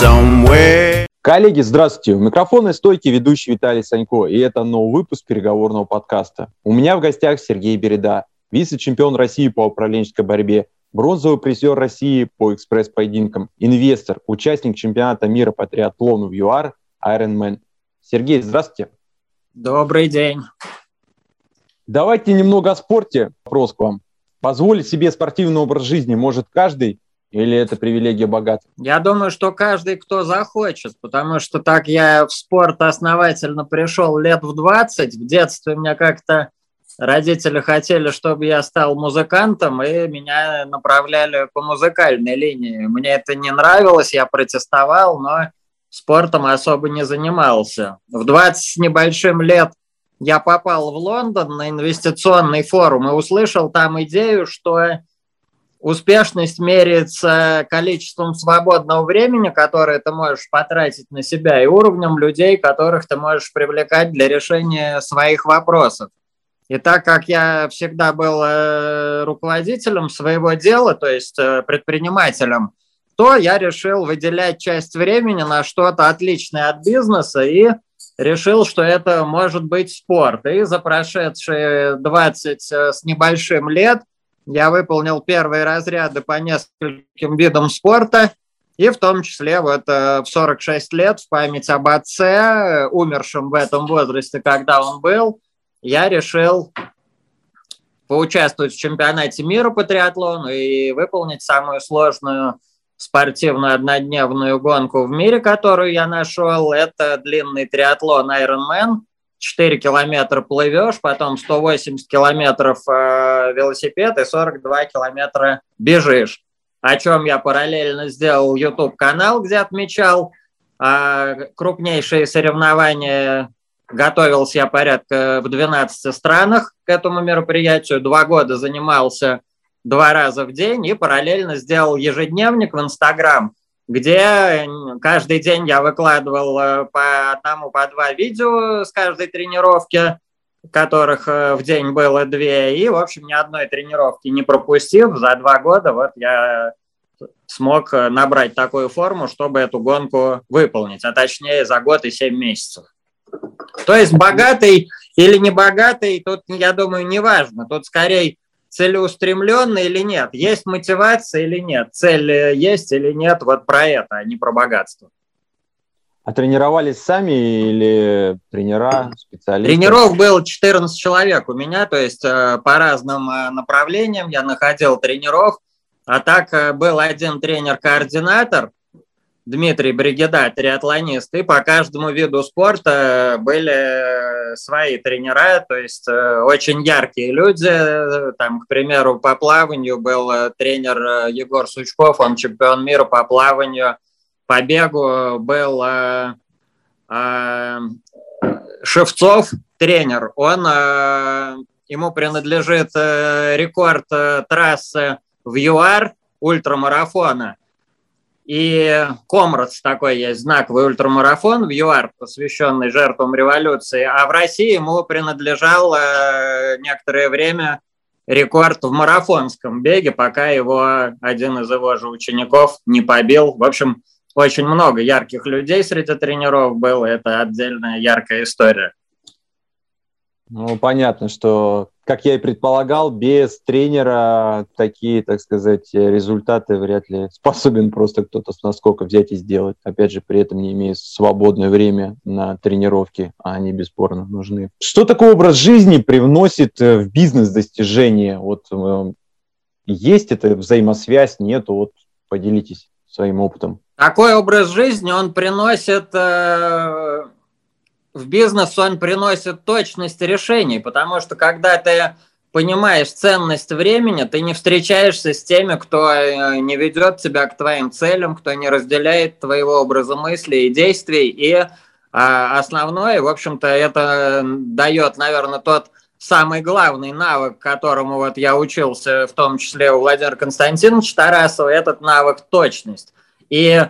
somewhere. Коллеги, здравствуйте. У микрофона стойки ведущий Виталий Санько, и это новый выпуск переговорного подкаста. У меня в гостях Сергей Береда, вице-чемпион России по управленческой борьбе, бронзовый призер России по экспресс-поединкам, инвестор, участник чемпионата мира по триатлону в ЮАР, Ironman. Сергей, здравствуйте. Добрый день. Давайте немного о спорте. Вопрос к вам. Позволить себе спортивный образ жизни может каждый или это привилегия богатых? Я думаю, что каждый, кто захочет, потому что так я в спорт основательно пришел лет в 20. В детстве мне как-то родители хотели, чтобы я стал музыкантом, и меня направляли по музыкальной линии. Мне это не нравилось, я протестовал, но спортом особо не занимался. В 20 с небольшим лет я попал в Лондон на инвестиционный форум и услышал там идею, что успешность меряется количеством свободного времени, которое ты можешь потратить на себя, и уровнем людей, которых ты можешь привлекать для решения своих вопросов. И так как я всегда был э, руководителем своего дела, то есть э, предпринимателем, то я решил выделять часть времени на что-то отличное от бизнеса и решил, что это может быть спорт. И за прошедшие 20 э, с небольшим лет я выполнил первые разряды по нескольким видам спорта, и в том числе вот э, в 46 лет в память об отце, умершем в этом возрасте, когда он был, я решил поучаствовать в чемпионате мира по триатлону и выполнить самую сложную спортивную однодневную гонку в мире, которую я нашел. Это длинный триатлон Ironman – 4 километра плывешь, потом 180 километров э, велосипед и 42 километра бежишь. О чем я параллельно сделал YouTube-канал, где отмечал э, крупнейшие соревнования. Готовился я порядка в 12 странах к этому мероприятию. Два года занимался два раза в день и параллельно сделал ежедневник в Инстаграм – где каждый день я выкладывал э, по одному, по два видео с каждой тренировки, которых э, в день было две, и, в общем, ни одной тренировки не пропустив, за два года вот я смог э, набрать такую форму, чтобы эту гонку выполнить, а точнее за год и семь месяцев. То есть богатый или не богатый, тут, я думаю, не важно. Тут скорее целеустремленный или нет, есть мотивация или нет, цель э, есть или нет, вот про это, а не про богатство. А тренировались сами или тренера, специалисты? Тренеров было 14 человек у меня, то есть э, по разным э, направлениям я находил тренеров, а так был один тренер-координатор – Дмитрий Бригеда, триатлонист, и по каждому виду спорта были свои тренера, то есть э, очень яркие люди. Там, к примеру, по плаванию был тренер Егор Сучков, он чемпион мира по плаванию. По бегу был э, э, Шевцов, тренер. Он, ему принадлежит рекорд трассы в ЮАР ультрамарафона – и Комрадс такой есть, знаковый ультрамарафон в ЮАР, посвященный жертвам революции. А в России ему принадлежал э, некоторое время рекорд в марафонском беге, пока его один из его же учеников не побил. В общем, очень много ярких людей среди тренеров было. Это отдельная яркая история. Ну, понятно, что как я и предполагал, без тренера такие, так сказать, результаты вряд ли способен просто кто-то с наскока взять и сделать. Опять же, при этом не имея свободное время на тренировки, а они бесспорно нужны. Что такой образ жизни привносит э, в бизнес достижения? Вот э, есть это взаимосвязь, нету? Вот поделитесь своим опытом. Такой образ жизни, он приносит э, в бизнес он приносит точность решений, потому что когда ты понимаешь ценность времени, ты не встречаешься с теми, кто э, не ведет тебя к твоим целям, кто не разделяет твоего образа мысли и действий. И а, основное, в общем-то, это дает, наверное, тот самый главный навык, которому вот я учился, в том числе у Владимира Константиновича Тарасова, этот навык точность. И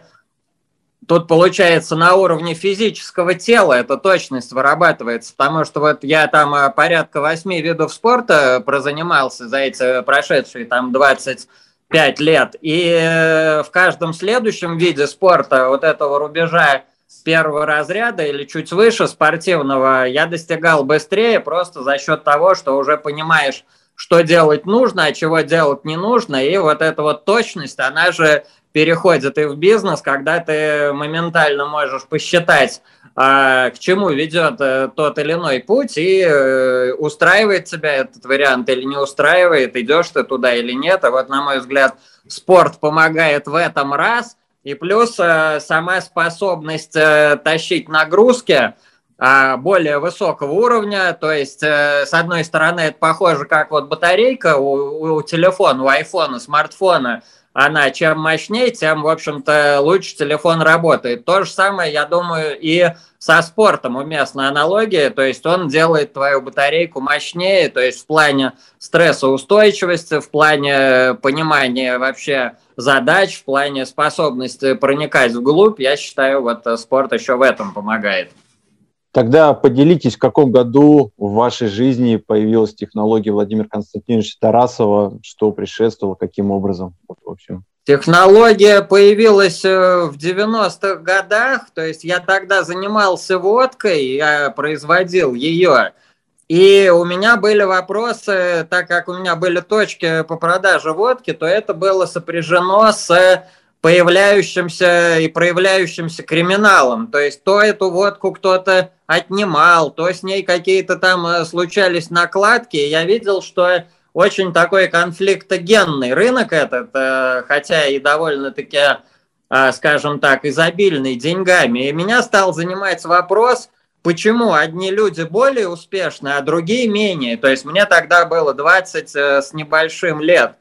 Тут получается на уровне физического тела эта точность вырабатывается, потому что вот я там э, порядка восьми видов спорта прозанимался за эти прошедшие там 20 5 лет. И в каждом следующем виде спорта вот этого рубежа первого разряда или чуть выше спортивного я достигал быстрее просто за счет того, что уже понимаешь, что делать нужно, а чего делать не нужно. И вот эта вот точность, она же переходит и в бизнес, когда ты моментально можешь посчитать, а, к чему ведет э, тот или иной путь, и э, устраивает тебя этот вариант или не устраивает, идешь ты туда или нет. А вот, на мой взгляд, спорт помогает в этом раз, и плюс э, сама способность тащить нагрузки а, более высокого уровня, то есть, с одной стороны, это похоже, как вот батарейка у, у телефона, у айфона, смартфона – она чем мощнее, тем, в общем-то, лучше телефон работает. То же самое, я думаю, и со спортом уместная аналогия, то есть он делает твою батарейку мощнее, то есть в плане стрессоустойчивости, в плане понимания вообще задач, в плане способности проникать вглубь, я считаю, вот спорт еще в этом помогает. Тогда поделитесь, в каком году в вашей жизни появилась технология Владимира Константиновича Тарасова, что предшествовало, каким образом? Вот, в общем. Технология появилась э, в 90-х годах, то есть я тогда занимался водкой, я производил ее, и у меня были вопросы, так как у меня были точки по продаже водки, то это было сопряжено с появляющимся и проявляющимся криминалом. То есть то эту водку кто-то отнимал, то с ней какие-то там э, случались накладки. Я видел, что очень такой конфликтогенный рынок этот, э, хотя и довольно-таки, э, скажем так, изобильный деньгами. И меня стал занимать вопрос, почему одни люди более успешны, а другие менее. То есть мне тогда было 20 с небольшим лет.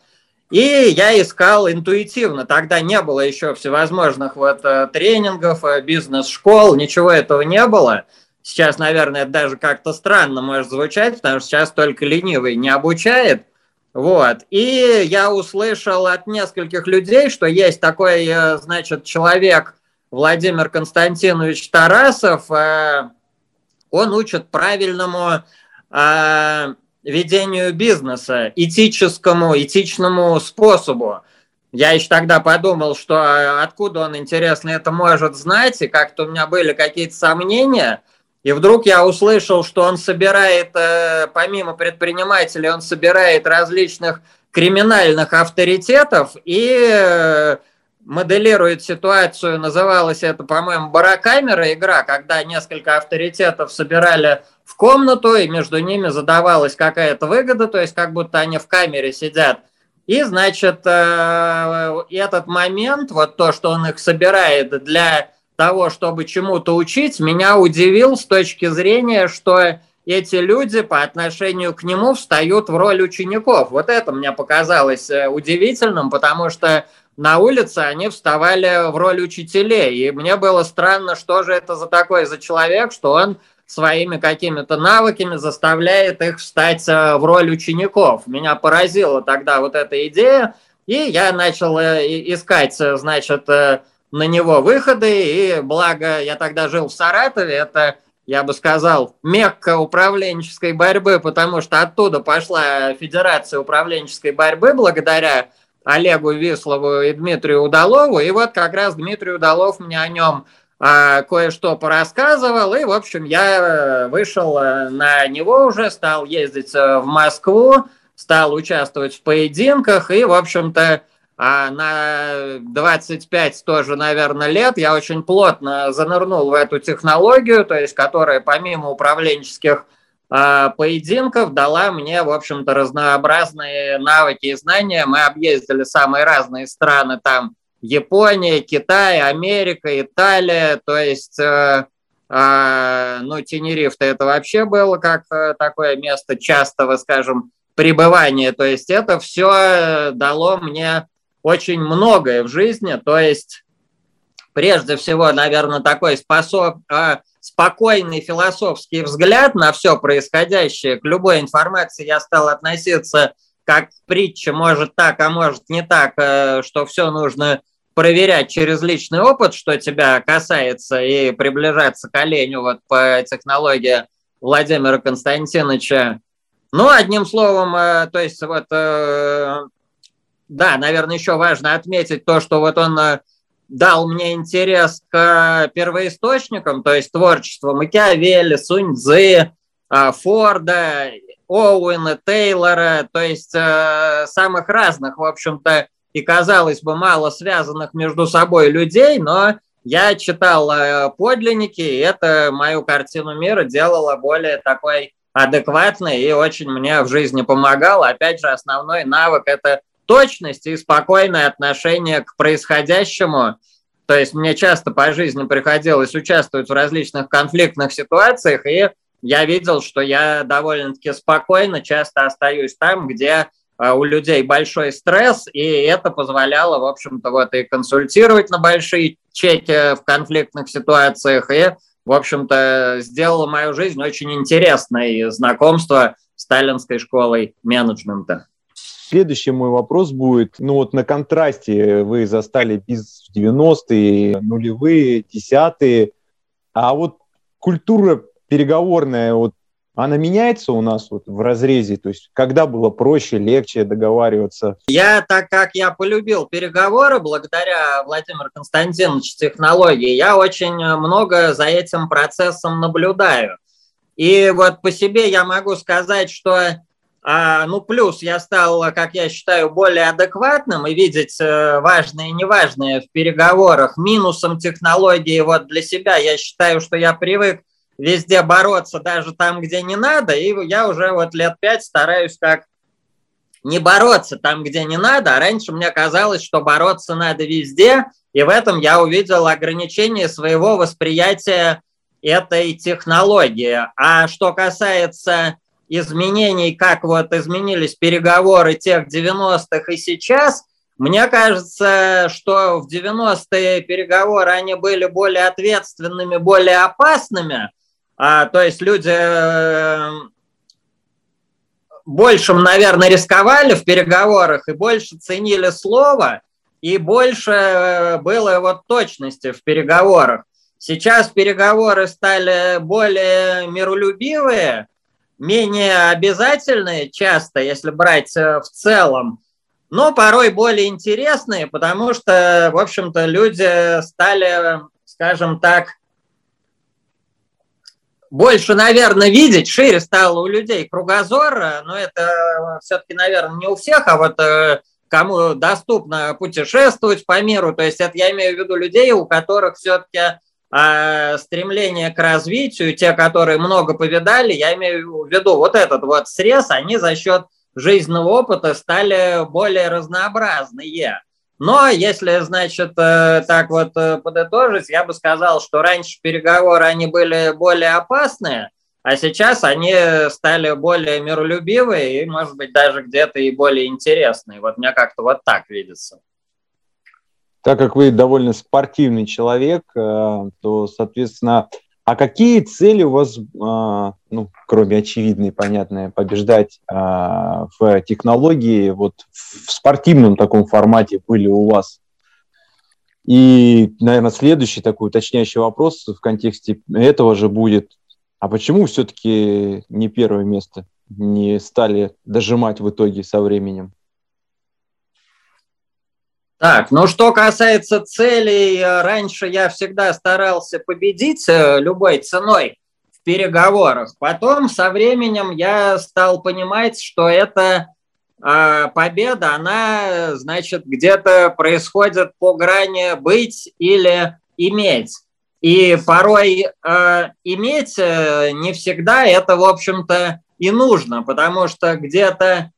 И я искал интуитивно. Тогда не было еще всевозможных вот тренингов, бизнес-школ, ничего этого не было. Сейчас, наверное, даже как-то странно может звучать, потому что сейчас только ленивый не обучает. Вот. И я услышал от нескольких людей, что есть такой, э, значит, человек Владимир Константинович Тарасов. Он учит правильному ведению бизнеса, этическому, этичному способу. Я еще тогда подумал, что откуда он, интересно, это может знать, и как-то у меня были какие-то сомнения. И вдруг я услышал, что он собирает, э, помимо предпринимателей, он собирает различных криминальных авторитетов и э, моделирует ситуацию, называлась это, по-моему, барокамера игра, когда несколько авторитетов собирали в комнату, и между ними задавалась какая-то выгода, то есть как будто они в камере сидят. И, значит, э, этот момент, вот то, что он их собирает для того, чтобы чему-то учить, меня удивил с точки зрения, что эти люди по отношению к нему встают в роль учеников. Вот это мне показалось э, удивительным, потому что на улице они вставали в роль учителей. И мне было странно, что же это за такой за человек, что он своими какими-то навыками заставляет их встать э, в роль учеников. Меня поразила тогда вот эта идея, и я начал э, искать, значит, на него выходы, и благо я тогда жил в Саратове, это, я бы сказал, мекка управленческой борьбы, потому что оттуда пошла Федерация управленческой борьбы благодаря Олегу Вислову и Дмитрию Удалову, и вот как раз Дмитрий Удалов мне о нем а, кое-что порассказывал, и, в общем, я э, вышел э, на него уже, стал ездить э, в Москву, стал участвовать в поединках, и, в общем-то, а на 25 тоже, наверное, лет. Я очень плотно занырнул в эту технологию, то есть которая помимо управленческих а, поединков дала мне, в общем-то, разнообразные навыки и знания. Мы объездили самые разные страны там, Япония, Китай, Америка, Италия, то есть, э, э, ну, Тенериф-то это вообще было как э, такое место частого, скажем, пребывания, то есть это все дало мне очень многое в жизни, то есть прежде всего, наверное, такой способ, э, спокойный философский взгляд на все происходящее, к любой информации я стал относиться как притча, может так, а может не так, э, что все нужно проверять через личный опыт, что тебя касается, и приближаться к оленю вот по технологии Владимира Константиновича. Ну, одним словом, э, то есть вот э, да, наверное, еще важно отметить то, что вот он э, дал мне интерес к первоисточникам, то есть творчеству Макиавелли, Суньцзы, э, Форда, Оуэна, Тейлора, то есть э, самых разных, в общем-то, и, казалось бы, мало связанных между собой людей, но я читал подлинники, и это мою картину мира делало более такой адекватной и очень мне в жизни помогало. Опять же, основной навык – это точность и спокойное отношение к происходящему. То есть мне часто по жизни приходилось участвовать в различных конфликтных ситуациях, и я видел, что я довольно-таки спокойно часто остаюсь там, где а, у людей большой стресс, и это позволяло, в общем-то, вот и консультировать на большие чеки в конфликтных ситуациях, и, в общем-то, сделало мою жизнь очень интересной, знакомство с сталинской школой менеджмента. Следующий мой вопрос будет, ну вот на контрасте вы застали бизнес в 90-е, нулевые, десятые, а вот культура переговорная, вот она меняется у нас вот в разрезе? То есть когда было проще, легче договариваться? Я, так как я полюбил переговоры благодаря Владимиру Константиновичу технологии, я очень много за этим процессом наблюдаю. И вот по себе я могу сказать, что а, ну, плюс я стал, как я считаю, более адекватным и видеть э, важное и неважное в переговорах. Минусом технологии вот для себя я считаю, что я привык везде бороться, даже там, где не надо, и я уже вот лет пять стараюсь как не бороться там, где не надо, а раньше мне казалось, что бороться надо везде, и в этом я увидел ограничение своего восприятия этой технологии. А что касается изменений, как вот изменились переговоры тех 90-х и сейчас, мне кажется, что в 90-е переговоры они были более ответственными, более опасными, а, то есть люди э, большим, наверное, рисковали в переговорах и больше ценили слово, и больше э, было вот точности в переговорах. Сейчас переговоры стали более миролюбивые, менее обязательные часто, если брать э, в целом, но порой более интересные, потому что, в общем-то, люди стали, скажем так, больше, наверное, видеть, шире стало у людей кругозор, но это все-таки, наверное, не у всех, а вот э, кому доступно путешествовать по миру, то есть это я имею в виду людей, у которых все-таки а стремление к развитию, те, которые много повидали, я имею в виду вот этот вот срез, они за счет жизненного опыта стали более разнообразные. Но если, значит, э, так вот э, подытожить, я бы сказал, что раньше переговоры, они были более опасные, а сейчас они стали более миролюбивые и, может быть, даже где-то и более интересные. Вот мне как-то вот так видится. Так как вы довольно спортивный человек, э, то, соответственно, а какие цели у вас, э, ну, кроме очевидной, понятной, побеждать э, в технологии, вот в спортивном таком формате были у вас? И, наверное, следующий такой уточняющий вопрос в контексте этого же будет, а почему все-таки не первое место не стали дожимать в итоге со временем? Так, ну что касается целей, э, раньше я всегда старался победить э, любой ценой в переговорах. Потом со временем я стал понимать, что эта э, победа, она, значит, где-то происходит по грани быть или иметь. И порой э, иметь э, не всегда это, в общем-то, и нужно, потому что где-то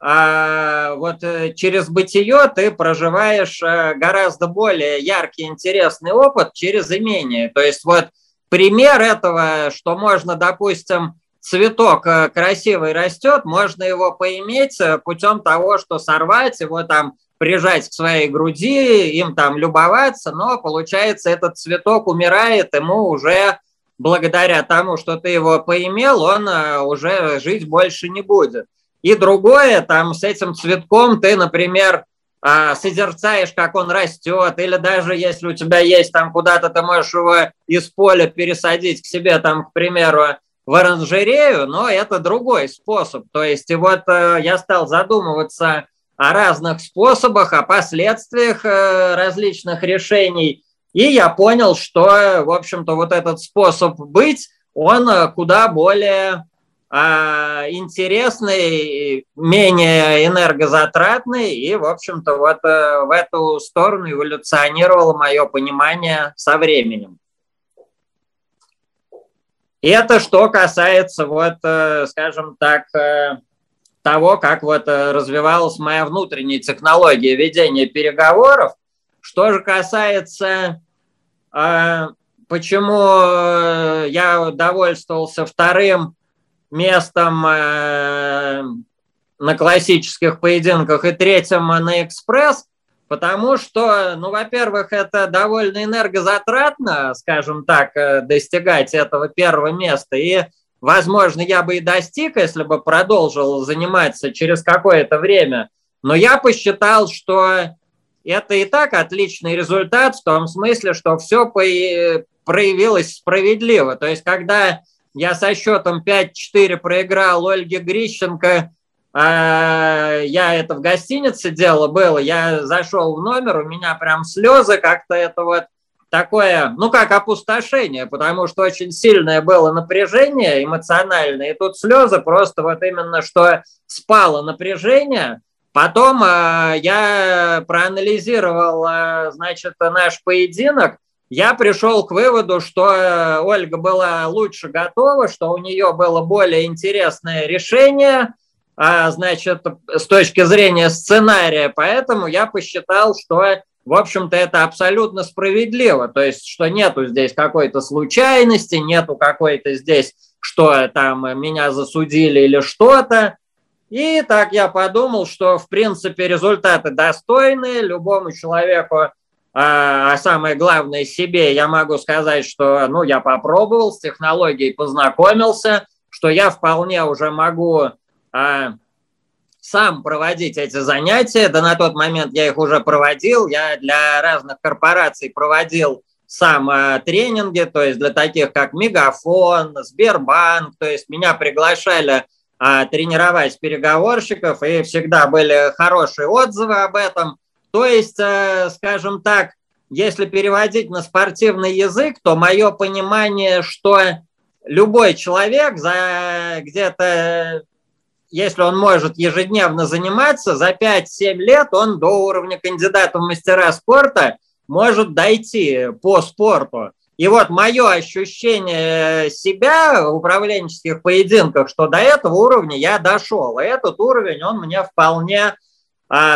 вот э, через бытие ты проживаешь э, гораздо более яркий, интересный опыт через имение. То есть вот пример этого, что можно, допустим, цветок э, красивый растет, можно его поиметь путем того, что сорвать его там, прижать к своей груди, им там любоваться, но получается этот цветок умирает, ему уже благодаря тому, что ты его поимел, он уже жить больше не будет. И другое, там с этим цветком ты, например, а, созерцаешь, как он растет, или даже если у тебя есть там куда-то, ты можешь его из поля пересадить к себе, там, к примеру, в оранжерею, но это другой способ. То есть и вот э, я стал задумываться о разных способах, о последствиях э, различных решений. И я понял, что, в общем-то, вот этот способ быть, он э, куда более интересный, менее энергозатратный, и, в общем-то, вот э, в эту сторону эволюционировало мое понимание со временем. И это что касается, вот, э, скажем так, того, как вот развивалась моя внутренняя технология ведения переговоров. Что же касается почему я довольствовался вторым местом э, на классических поединках и третьим на экспресс, потому что, ну, во-первых, это довольно энергозатратно, скажем так, э, достигать этого первого места, и, возможно, я бы и достиг, если бы продолжил заниматься через какое-то время, но я посчитал, что это и так отличный результат в том смысле, что все проявилось справедливо. То есть, когда я со счетом 5-4 проиграл Ольге Грищенко. А, я это в гостинице дело было. Я зашел в номер, у меня прям слезы как-то это вот такое, ну как опустошение, потому что очень сильное было напряжение эмоциональное, и тут слезы просто вот именно что спало напряжение. Потом э, я проанализировал, э, значит, наш поединок, я пришел к выводу, что э, Ольга была лучше готова, что у нее было более интересное решение, а, значит, с точки зрения сценария, поэтому я посчитал, что, в общем-то, это абсолютно справедливо, то есть, что нету здесь какой-то случайности, нету какой-то здесь, что там меня засудили или что-то, и так я подумал, что, в принципе, результаты достойные, любому человеку а, а самое главное себе, я могу сказать, что ну, я попробовал с технологией, познакомился, что я вполне уже могу а, сам проводить эти занятия. Да на тот момент я их уже проводил. Я для разных корпораций проводил сам а, тренинги, то есть для таких как Мегафон, Сбербанк. То есть меня приглашали а, тренировать переговорщиков, и всегда были хорошие отзывы об этом. То есть, э, скажем так, если переводить на спортивный язык, то мое понимание, что любой человек за где-то, если он может ежедневно заниматься, за 5-7 лет он до уровня кандидата в мастера спорта может дойти по спорту. И вот мое ощущение себя в управленческих поединках, что до этого уровня я дошел. И этот уровень, он мне вполне а,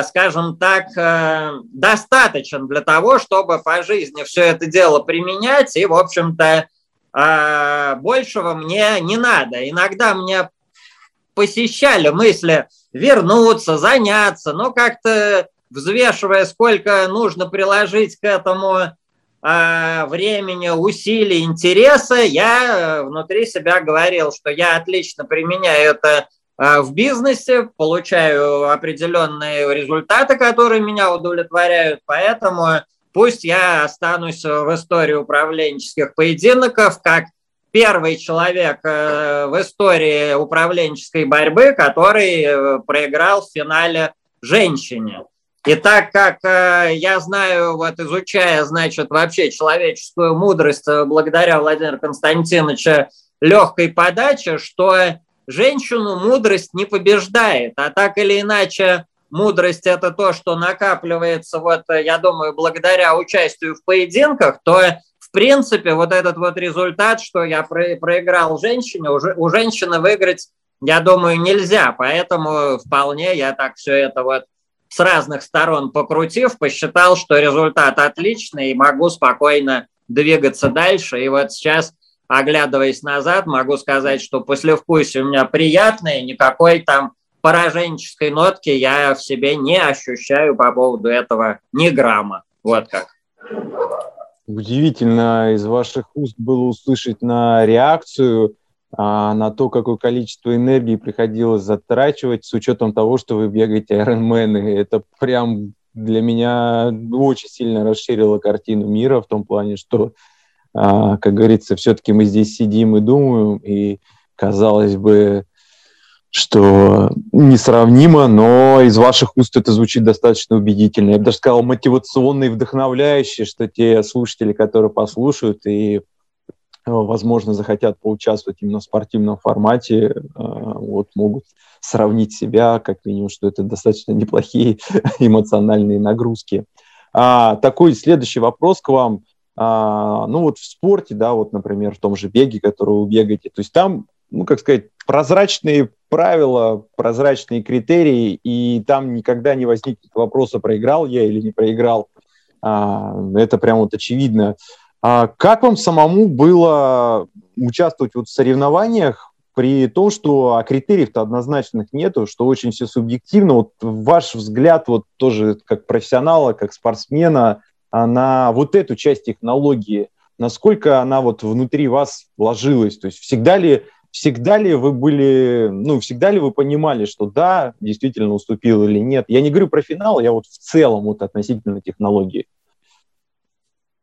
скажем так, э, достаточен для того, чтобы по жизни все это дело применять, и, в общем-то, а, большего мне не надо. Иногда мне посещали мысли вернуться, заняться, но как-то взвешивая, сколько нужно приложить к этому а, времени, усилий, интереса, я внутри себя говорил, что я отлично применяю это а, в бизнесе, получаю определенные результаты, которые меня удовлетворяют, поэтому пусть я останусь в истории управленческих поединков как первый человек э, в истории управленческой борьбы, который э, проиграл в финале женщине. И так как э, я знаю, вот изучая, значит, вообще человеческую мудрость благодаря Владимиру Константиновичу легкой подаче, что женщину мудрость не побеждает, а так или иначе мудрость это то, что накапливается, вот, я думаю, благодаря участию в поединках, то в принципе вот этот вот результат, что я проиграл женщине, у женщины выиграть, я думаю, нельзя, поэтому вполне я так все это вот с разных сторон покрутив, посчитал, что результат отличный и могу спокойно двигаться дальше. И вот сейчас оглядываясь назад, могу сказать, что послевкусие у меня приятное, никакой там пораженческой нотки я в себе не ощущаю по поводу этого ни грамма. Вот как. Удивительно из ваших уст было услышать на реакцию, а, на то, какое количество энергии приходилось затрачивать с учетом того, что вы бегаете Ironman. Это прям для меня очень сильно расширило картину мира в том плане, что как говорится, все-таки мы здесь сидим и думаем, и казалось бы, что несравнимо, но из ваших уст это звучит достаточно убедительно. Я бы даже сказал, мотивационно и вдохновляюще, что те слушатели, которые послушают и, э, возможно, захотят поучаствовать именно в спортивном формате, э, вот могут сравнить себя, как минимум, что это достаточно неплохие эмоциональные нагрузки. А, такой следующий вопрос к вам. А, ну вот в спорте, да, вот, например, в том же беге, который вы бегаете, то есть там, ну, как сказать, прозрачные правила, прозрачные критерии, и там никогда не возникнет вопроса, проиграл я или не проиграл. А, это прям вот очевидно. А как вам самому было участвовать вот в соревнованиях, при том, что а критериев-то однозначных нету, что очень все субъективно. Вот ваш взгляд, вот тоже как профессионала, как спортсмена, на вот эту часть технологии, насколько она вот внутри вас вложилась? То есть всегда ли всегда ли вы были, ну, всегда ли вы понимали, что да, действительно уступил или нет? Я не говорю про финал, я вот в целом вот относительно технологии.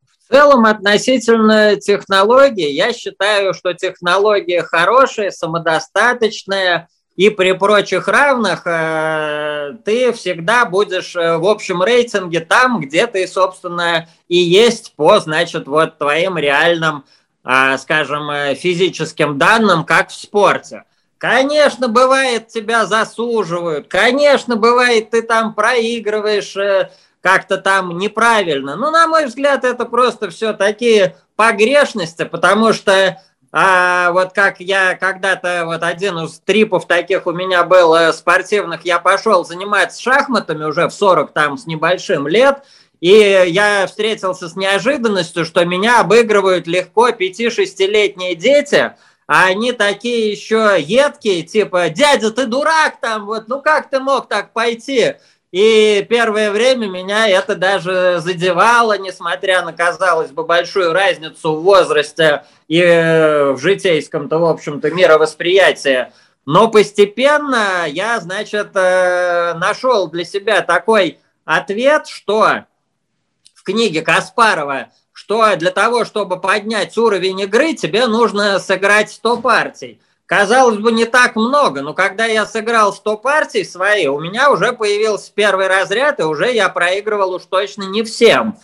В целом относительно технологии, я считаю, что технология хорошая, самодостаточная, и при прочих равных э, ты всегда будешь э, в общем рейтинге там, где ты, собственно, и есть по, значит, вот твоим реальным а, скажем, э, физическим данным, как в спорте. Конечно, бывает, тебя засуживают, конечно, бывает, ты там проигрываешь э, как-то там неправильно. Но, на мой взгляд, это просто все такие погрешности, потому что а вот как я когда-то, вот один из трипов таких у меня был э, спортивных, я пошел заниматься шахматами уже в 40 там с небольшим лет – и я встретился с неожиданностью, что меня обыгрывают легко 5-6-летние дети, а они такие еще едкие, типа, дядя, ты дурак там, вот, ну как ты мог так пойти? И первое время меня это даже задевало, несмотря на, казалось бы, большую разницу в возрасте и в житейском-то, в общем-то, мировосприятии. Но постепенно я, значит, э, нашел для себя такой ответ, что в книге Каспарова, что для того, чтобы поднять уровень игры, тебе нужно сыграть 100 партий. Казалось бы, не так много, но когда я сыграл 100 партий свои, у меня уже появился первый разряд, и уже я проигрывал уж точно не всем.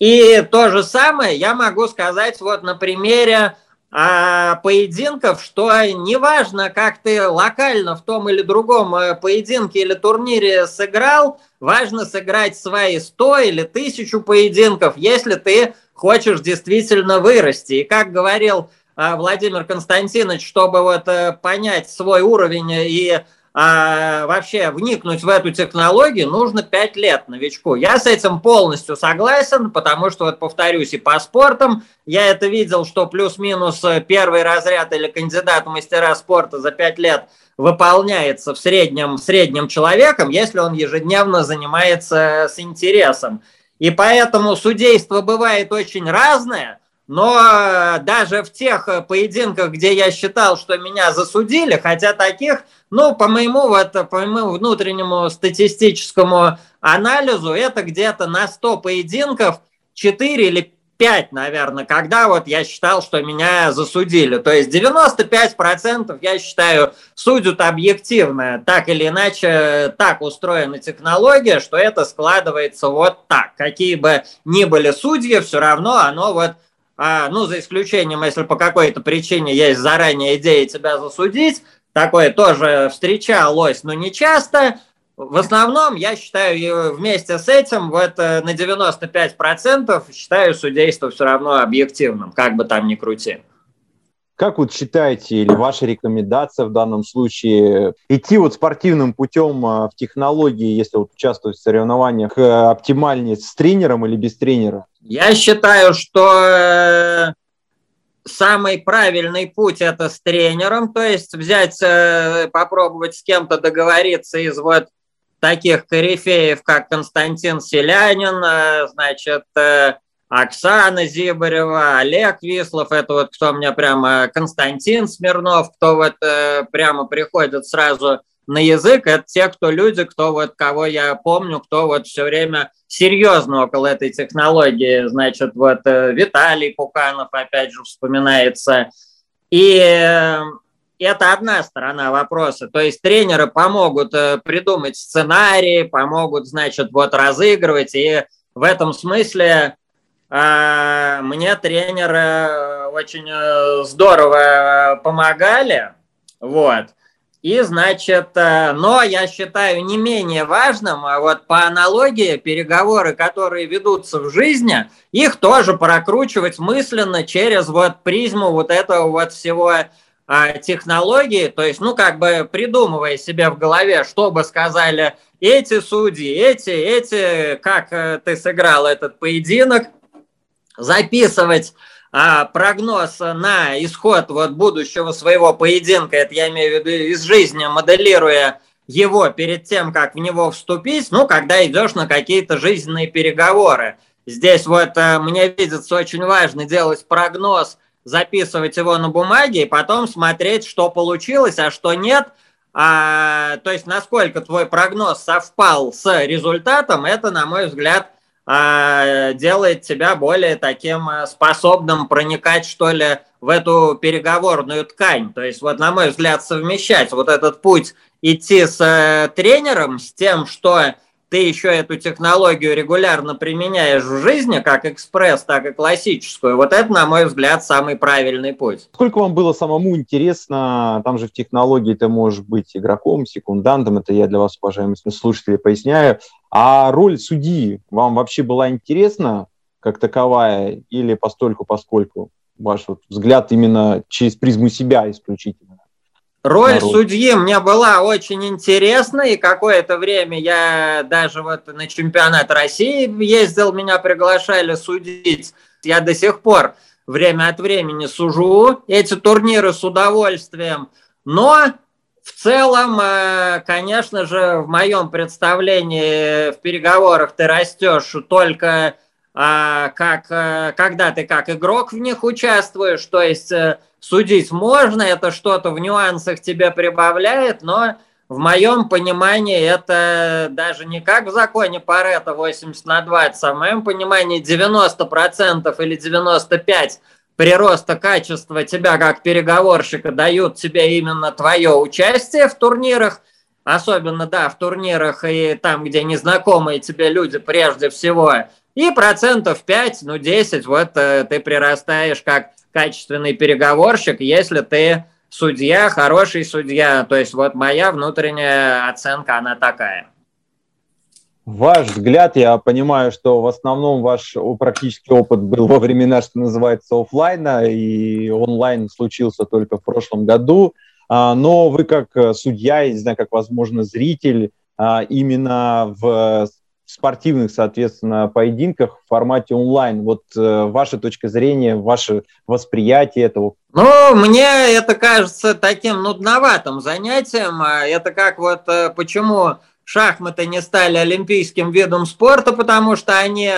И то же самое я могу сказать вот на примере а, поединков, что неважно, как ты локально в том или другом э, поединке или турнире сыграл, важно сыграть свои 100 или 1000 поединков, если ты хочешь действительно вырасти. И как говорил Владимир Константинович, чтобы вот э, понять свой уровень и а вообще вникнуть в эту технологию нужно 5 лет новичку. Я с этим полностью согласен, потому что, вот повторюсь, и по спортам я это видел, что плюс-минус первый разряд или кандидат в мастера спорта за 5 лет выполняется в среднем, среднем человеком, если он ежедневно занимается с интересом. И поэтому судейство бывает очень разное – но э, даже в тех э, поединках, где я считал, что меня засудили, хотя таких, ну, по моему, вот, по моему внутреннему статистическому анализу, это где-то на 100 поединков 4 или 5, наверное, когда вот я считал, что меня засудили. То есть 95% я считаю судят объективно. Так или иначе, так устроена технология, что это складывается вот так. Какие бы ни были судьи, все равно оно вот а, ну, за исключением, если по какой-то причине есть заранее идея тебя засудить, такое тоже встречалось, но не часто. В основном, я считаю, вместе с этим, вот на 95% считаю судейство все равно объективным, как бы там ни крути. Как вот считаете, или ваша рекомендация в данном случае, идти вот спортивным путем а, в технологии, если вот участвовать в соревнованиях, э, оптимальнее с тренером или без тренера? Я считаю, что э, самый правильный путь это с тренером, то есть взять, э, попробовать с кем-то договориться из вот таких корифеев, как Константин Селянин, значит, Оксана Зибарева, Олег Вислов, это вот кто у меня прямо, Константин Смирнов, кто вот э, прямо приходит сразу на язык, это те, кто люди, кто вот, кого я помню, кто вот все время серьезно около этой технологии, значит, вот э, Виталий Пуканов, опять же, вспоминается, и, это одна сторона вопроса. То есть тренеры помогут э, придумать сценарии, помогут, значит, вот разыгрывать. И в этом смысле э, мне тренеры очень э, здорово помогали. Вот. И, значит, но я считаю не менее важным, а вот по аналогии переговоры, которые ведутся в жизни, их тоже прокручивать мысленно через вот призму вот этого вот всего а, технологии, то есть, ну, как бы придумывая себе в голове, что бы сказали эти судьи, эти, эти, как э, ты сыграл этот поединок, записывать а, прогноз на исход вот будущего своего поединка, это я имею в виду из жизни, моделируя его перед тем, как в него вступить, ну, когда идешь на какие-то жизненные переговоры. Здесь вот э, мне видится очень важно делать прогноз записывать его на бумаге и потом смотреть, что получилось, а что нет. А, то есть, насколько твой прогноз совпал с результатом, это, на мой взгляд, а, делает тебя более таким а, способным проникать, что ли, в эту переговорную ткань. То есть, вот, на мой взгляд, совмещать вот этот путь идти с э, тренером, с тем, что ты еще эту технологию регулярно применяешь в жизни, как экспресс, так и классическую, вот это, на мой взгляд, самый правильный путь. Сколько вам было самому интересно, там же в технологии ты можешь быть игроком, секундантом, это я для вас, уважаемые слушатели, поясняю, а роль судьи вам вообще была интересна как таковая или постольку поскольку? Ваш вот взгляд именно через призму себя исключительно? Роль народ. судьи мне была очень интересна, и какое-то время я даже вот на чемпионат России ездил, меня приглашали судить. Я до сих пор время от времени сужу эти турниры с удовольствием, но в целом, э, конечно же, в моем представлении в переговорах ты растешь только как, э, когда ты как игрок в них участвуешь, то есть э, судить можно, это что-то в нюансах тебе прибавляет, но в моем понимании это даже не как в законе Парета 80 на 20, а в моем понимании 90% или 95% прироста качества тебя как переговорщика дают тебе именно твое участие в турнирах, особенно, да, в турнирах и там, где незнакомые тебе люди прежде всего, и процентов 5, ну 10, вот э, ты прирастаешь как качественный переговорщик, если ты судья, хороший судья. То есть вот моя внутренняя оценка, она такая. Ваш взгляд, я понимаю, что в основном ваш практический опыт был во времена, что называется, офлайна, и онлайн случился только в прошлом году. А, но вы как судья, я не знаю, как, возможно, зритель, а, именно в спортивных, соответственно, поединках в формате онлайн. Вот э, ваша точка зрения, ваше восприятие этого? Ну, мне это кажется таким нудноватым занятием. А это как вот э, почему шахматы не стали олимпийским видом спорта, потому что они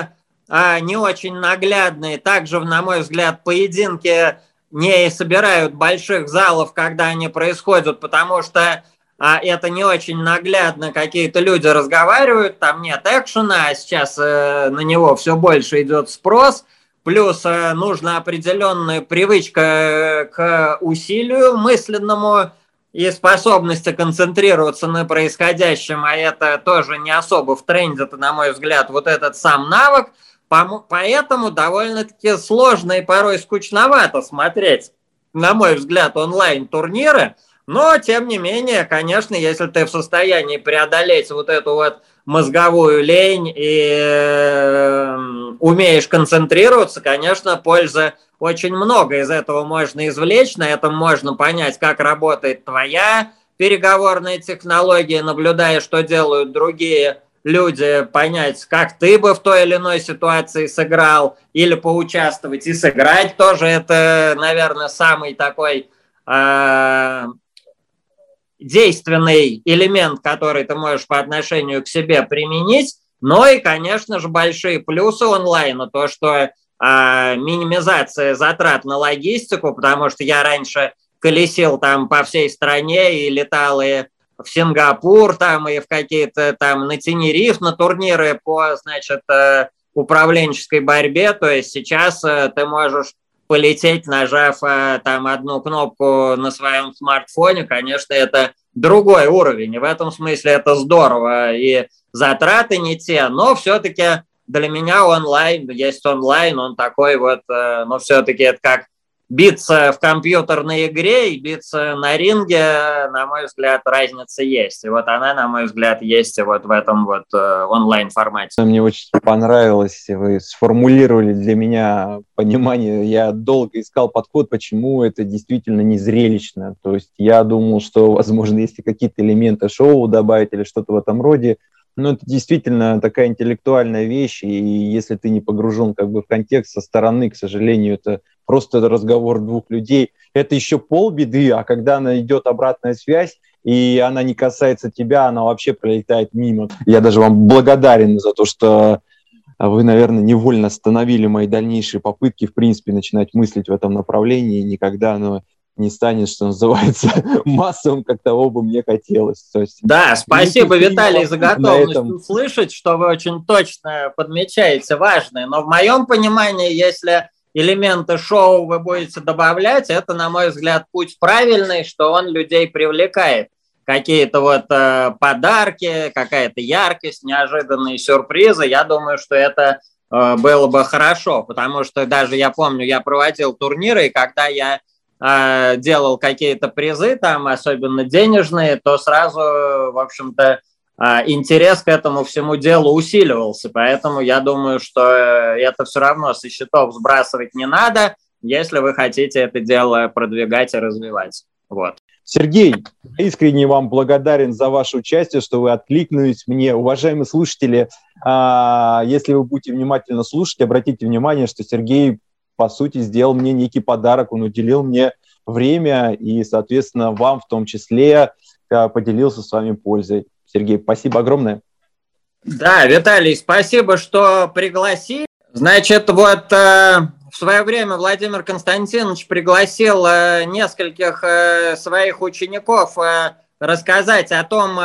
а, не очень наглядные. Также, на мой взгляд, поединки не собирают больших залов, когда они происходят, потому что а это не очень наглядно, какие-то люди разговаривают, там нет экшена, а сейчас э, на него все больше идет спрос, плюс э, нужна определенная привычка э, к усилию мысленному и способности концентрироваться на происходящем, а это тоже не особо в тренде, на мой взгляд, вот этот сам навык, поэтому довольно-таки сложно и порой скучновато смотреть, на мой взгляд, онлайн-турниры, но, тем не менее, конечно, если ты в состоянии преодолеть вот эту вот мозговую лень и э, умеешь концентрироваться, конечно, пользы очень много из этого можно извлечь, на этом можно понять, как работает твоя переговорная технология, наблюдая, что делают другие люди, понять, как ты бы в той или иной ситуации сыграл, или поучаствовать и сыграть тоже. Это, наверное, самый такой э, действенный элемент, который ты можешь по отношению к себе применить, но и, конечно же, большие плюсы онлайна, то, что э, минимизация затрат на логистику, потому что я раньше колесил там по всей стране и летал и в Сингапур там и в какие-то там на Тенериф, на турниры по, значит, э, управленческой борьбе, то есть сейчас э, ты можешь полететь, нажав э, там одну кнопку на своем смартфоне, конечно, это другой уровень. И в этом смысле это здорово. И затраты не те, но все-таки для меня онлайн, есть онлайн, он такой вот, э, но все-таки это как биться в компьютерной игре и биться на ринге, на мой взгляд, разница есть. И вот она, на мой взгляд, есть вот в этом вот э, онлайн-формате. Мне очень понравилось, вы сформулировали для меня понимание. Я долго искал подход, почему это действительно не зрелищно. То есть я думал, что, возможно, если какие-то элементы шоу добавить или что-то в этом роде, ну, это действительно такая интеллектуальная вещь, и если ты не погружен как бы в контекст со стороны, к сожалению, это просто разговор двух людей. Это еще полбеды, а когда она идет обратная связь, и она не касается тебя, она вообще пролетает мимо. Я даже вам благодарен за то, что вы, наверное, невольно остановили мои дальнейшие попытки, в принципе, начинать мыслить в этом направлении. Никогда оно не станет, что называется, массовым, как того бы мне хотелось. То есть, да, спасибо, Виталий, за готовность этом... услышать, что вы очень точно подмечаете важное. Но в моем понимании, если элементы шоу вы будете добавлять, это, на мой взгляд, путь правильный, что он людей привлекает. Какие-то вот э, подарки, какая-то яркость, неожиданные сюрпризы. Я думаю, что это э, было бы хорошо, потому что даже я помню, я проводил турниры, и когда я э, делал какие-то призы, там, особенно денежные, то сразу, в общем-то, э, интерес к этому всему делу усиливался. Поэтому я думаю, что э, это все равно со счетов сбрасывать не надо, если вы хотите это дело продвигать и развивать. Вот. Сергей, искренне вам благодарен за ваше участие, что вы откликнулись мне. Уважаемые слушатели, а, если вы будете внимательно слушать, обратите внимание, что Сергей по сути, сделал мне некий подарок, он уделил мне время и, соответственно, вам в том числе э, поделился с вами пользой. Сергей, спасибо огромное. Да, Виталий, спасибо, что пригласили. Значит, вот э, в свое время Владимир Константинович пригласил э, нескольких своих учеников рассказать о том,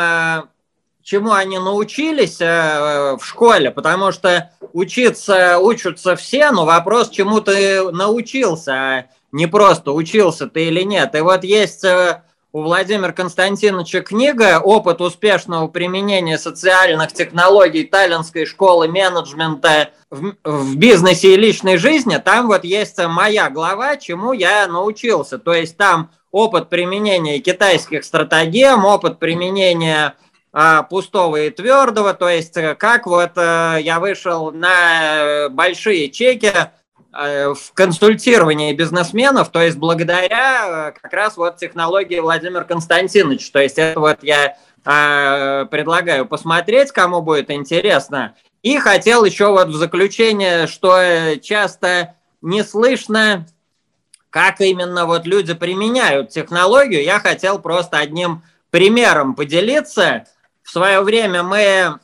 чему они научились э, в школе, потому что учиться учатся все, но вопрос, чему ты научился, а не просто учился ты или нет. И вот есть э, у Владимира Константиновича книга «Опыт успешного применения социальных технологий Таллинской школы менеджмента в, в бизнесе и личной жизни». Там вот есть моя глава, чему я научился. То есть там опыт применения китайских стратегем, опыт применения а, пустого и твердого, то есть э, как вот э, я вышел на большие чеки э, в консультировании бизнесменов, то есть благодаря как раз вот технологии Владимира Константиновича, то есть это вот я а, предлагаю посмотреть, кому будет интересно. И хотел еще вот в заключение, что часто не слышно, как именно вот люди применяют технологию. Я хотел просто одним примером поделиться – в свое время мы,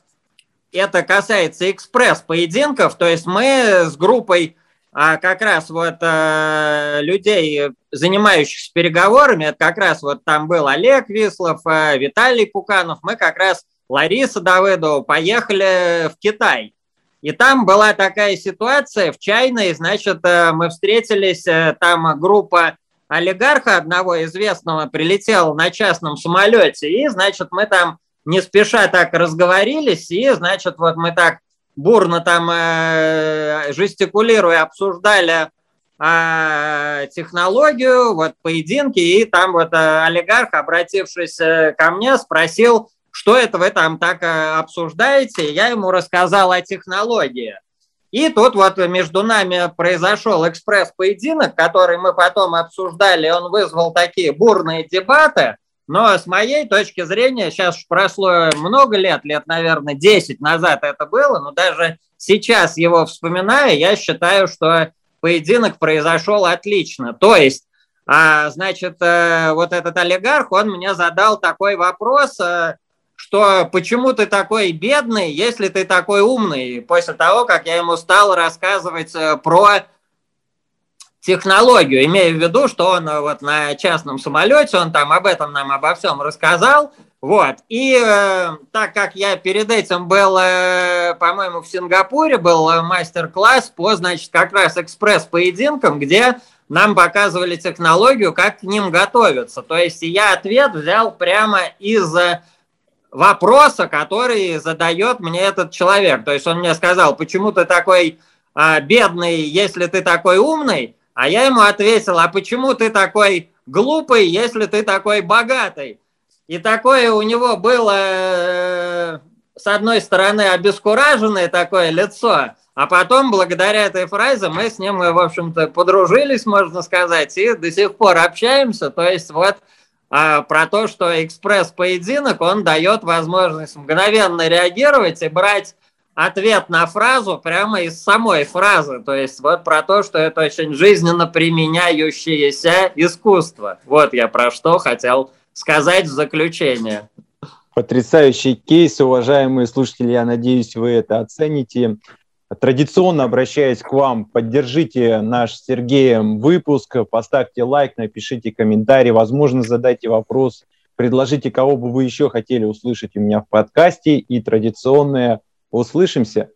это касается экспресс-поединков, то есть мы с группой а как раз вот э, людей, занимающихся переговорами, это как раз вот там был Олег Вислов, э, Виталий Пуканов, мы как раз, Лариса Давыдова, поехали в Китай. И там была такая ситуация в чайной, значит, э, мы встретились, э, там группа олигарха одного известного прилетела на частном самолете, и, значит, мы там не спеша так разговорились, и, значит, вот мы так бурно там э, жестикулируя обсуждали э, технологию, вот поединки, и там вот э, олигарх, обратившись э, ко мне, спросил, что это вы там так э, обсуждаете, я ему рассказал о технологии. И тут вот между нами произошел экспресс-поединок, который мы потом обсуждали, он вызвал такие бурные дебаты – но с моей точки зрения, сейчас прошло много лет, лет, наверное, 10 назад это было, но даже сейчас его вспоминая, я считаю, что поединок произошел отлично. То есть, а, значит, э, вот этот олигарх, он мне задал такой вопрос, э, что почему ты такой бедный, если ты такой умный, после того, как я ему стал рассказывать э, про технологию, имея в виду, что он э, вот на частном самолете, он там об этом нам обо всем рассказал, вот. И э, так как я перед этим был, э, по-моему, в Сингапуре, был мастер-класс по, значит, как раз экспресс-поединкам, где нам показывали технологию, как к ним готовиться. То есть я ответ взял прямо из вопроса, который задает мне этот человек. То есть он мне сказал, почему ты такой а, бедный, если ты такой умный? А я ему ответил, а почему ты такой глупый, если ты такой богатый? И такое у него было, э, с одной стороны, обескураженное такое лицо, а потом, благодаря этой фразе, мы с ним, в общем-то, подружились, можно сказать, и до сих пор общаемся. То есть вот а, про то, что экспресс-поединок, он дает возможность мгновенно реагировать и брать ответ на фразу прямо из самой фразы. То есть вот про то, что это очень жизненно применяющееся искусство. Вот я про что хотел сказать в заключение. Потрясающий кейс, уважаемые слушатели, я надеюсь, вы это оцените. Традиционно обращаясь к вам, поддержите наш Сергеем выпуск, поставьте лайк, напишите комментарий, возможно, задайте вопрос, предложите, кого бы вы еще хотели услышать у меня в подкасте. И традиционное «Услышимся!»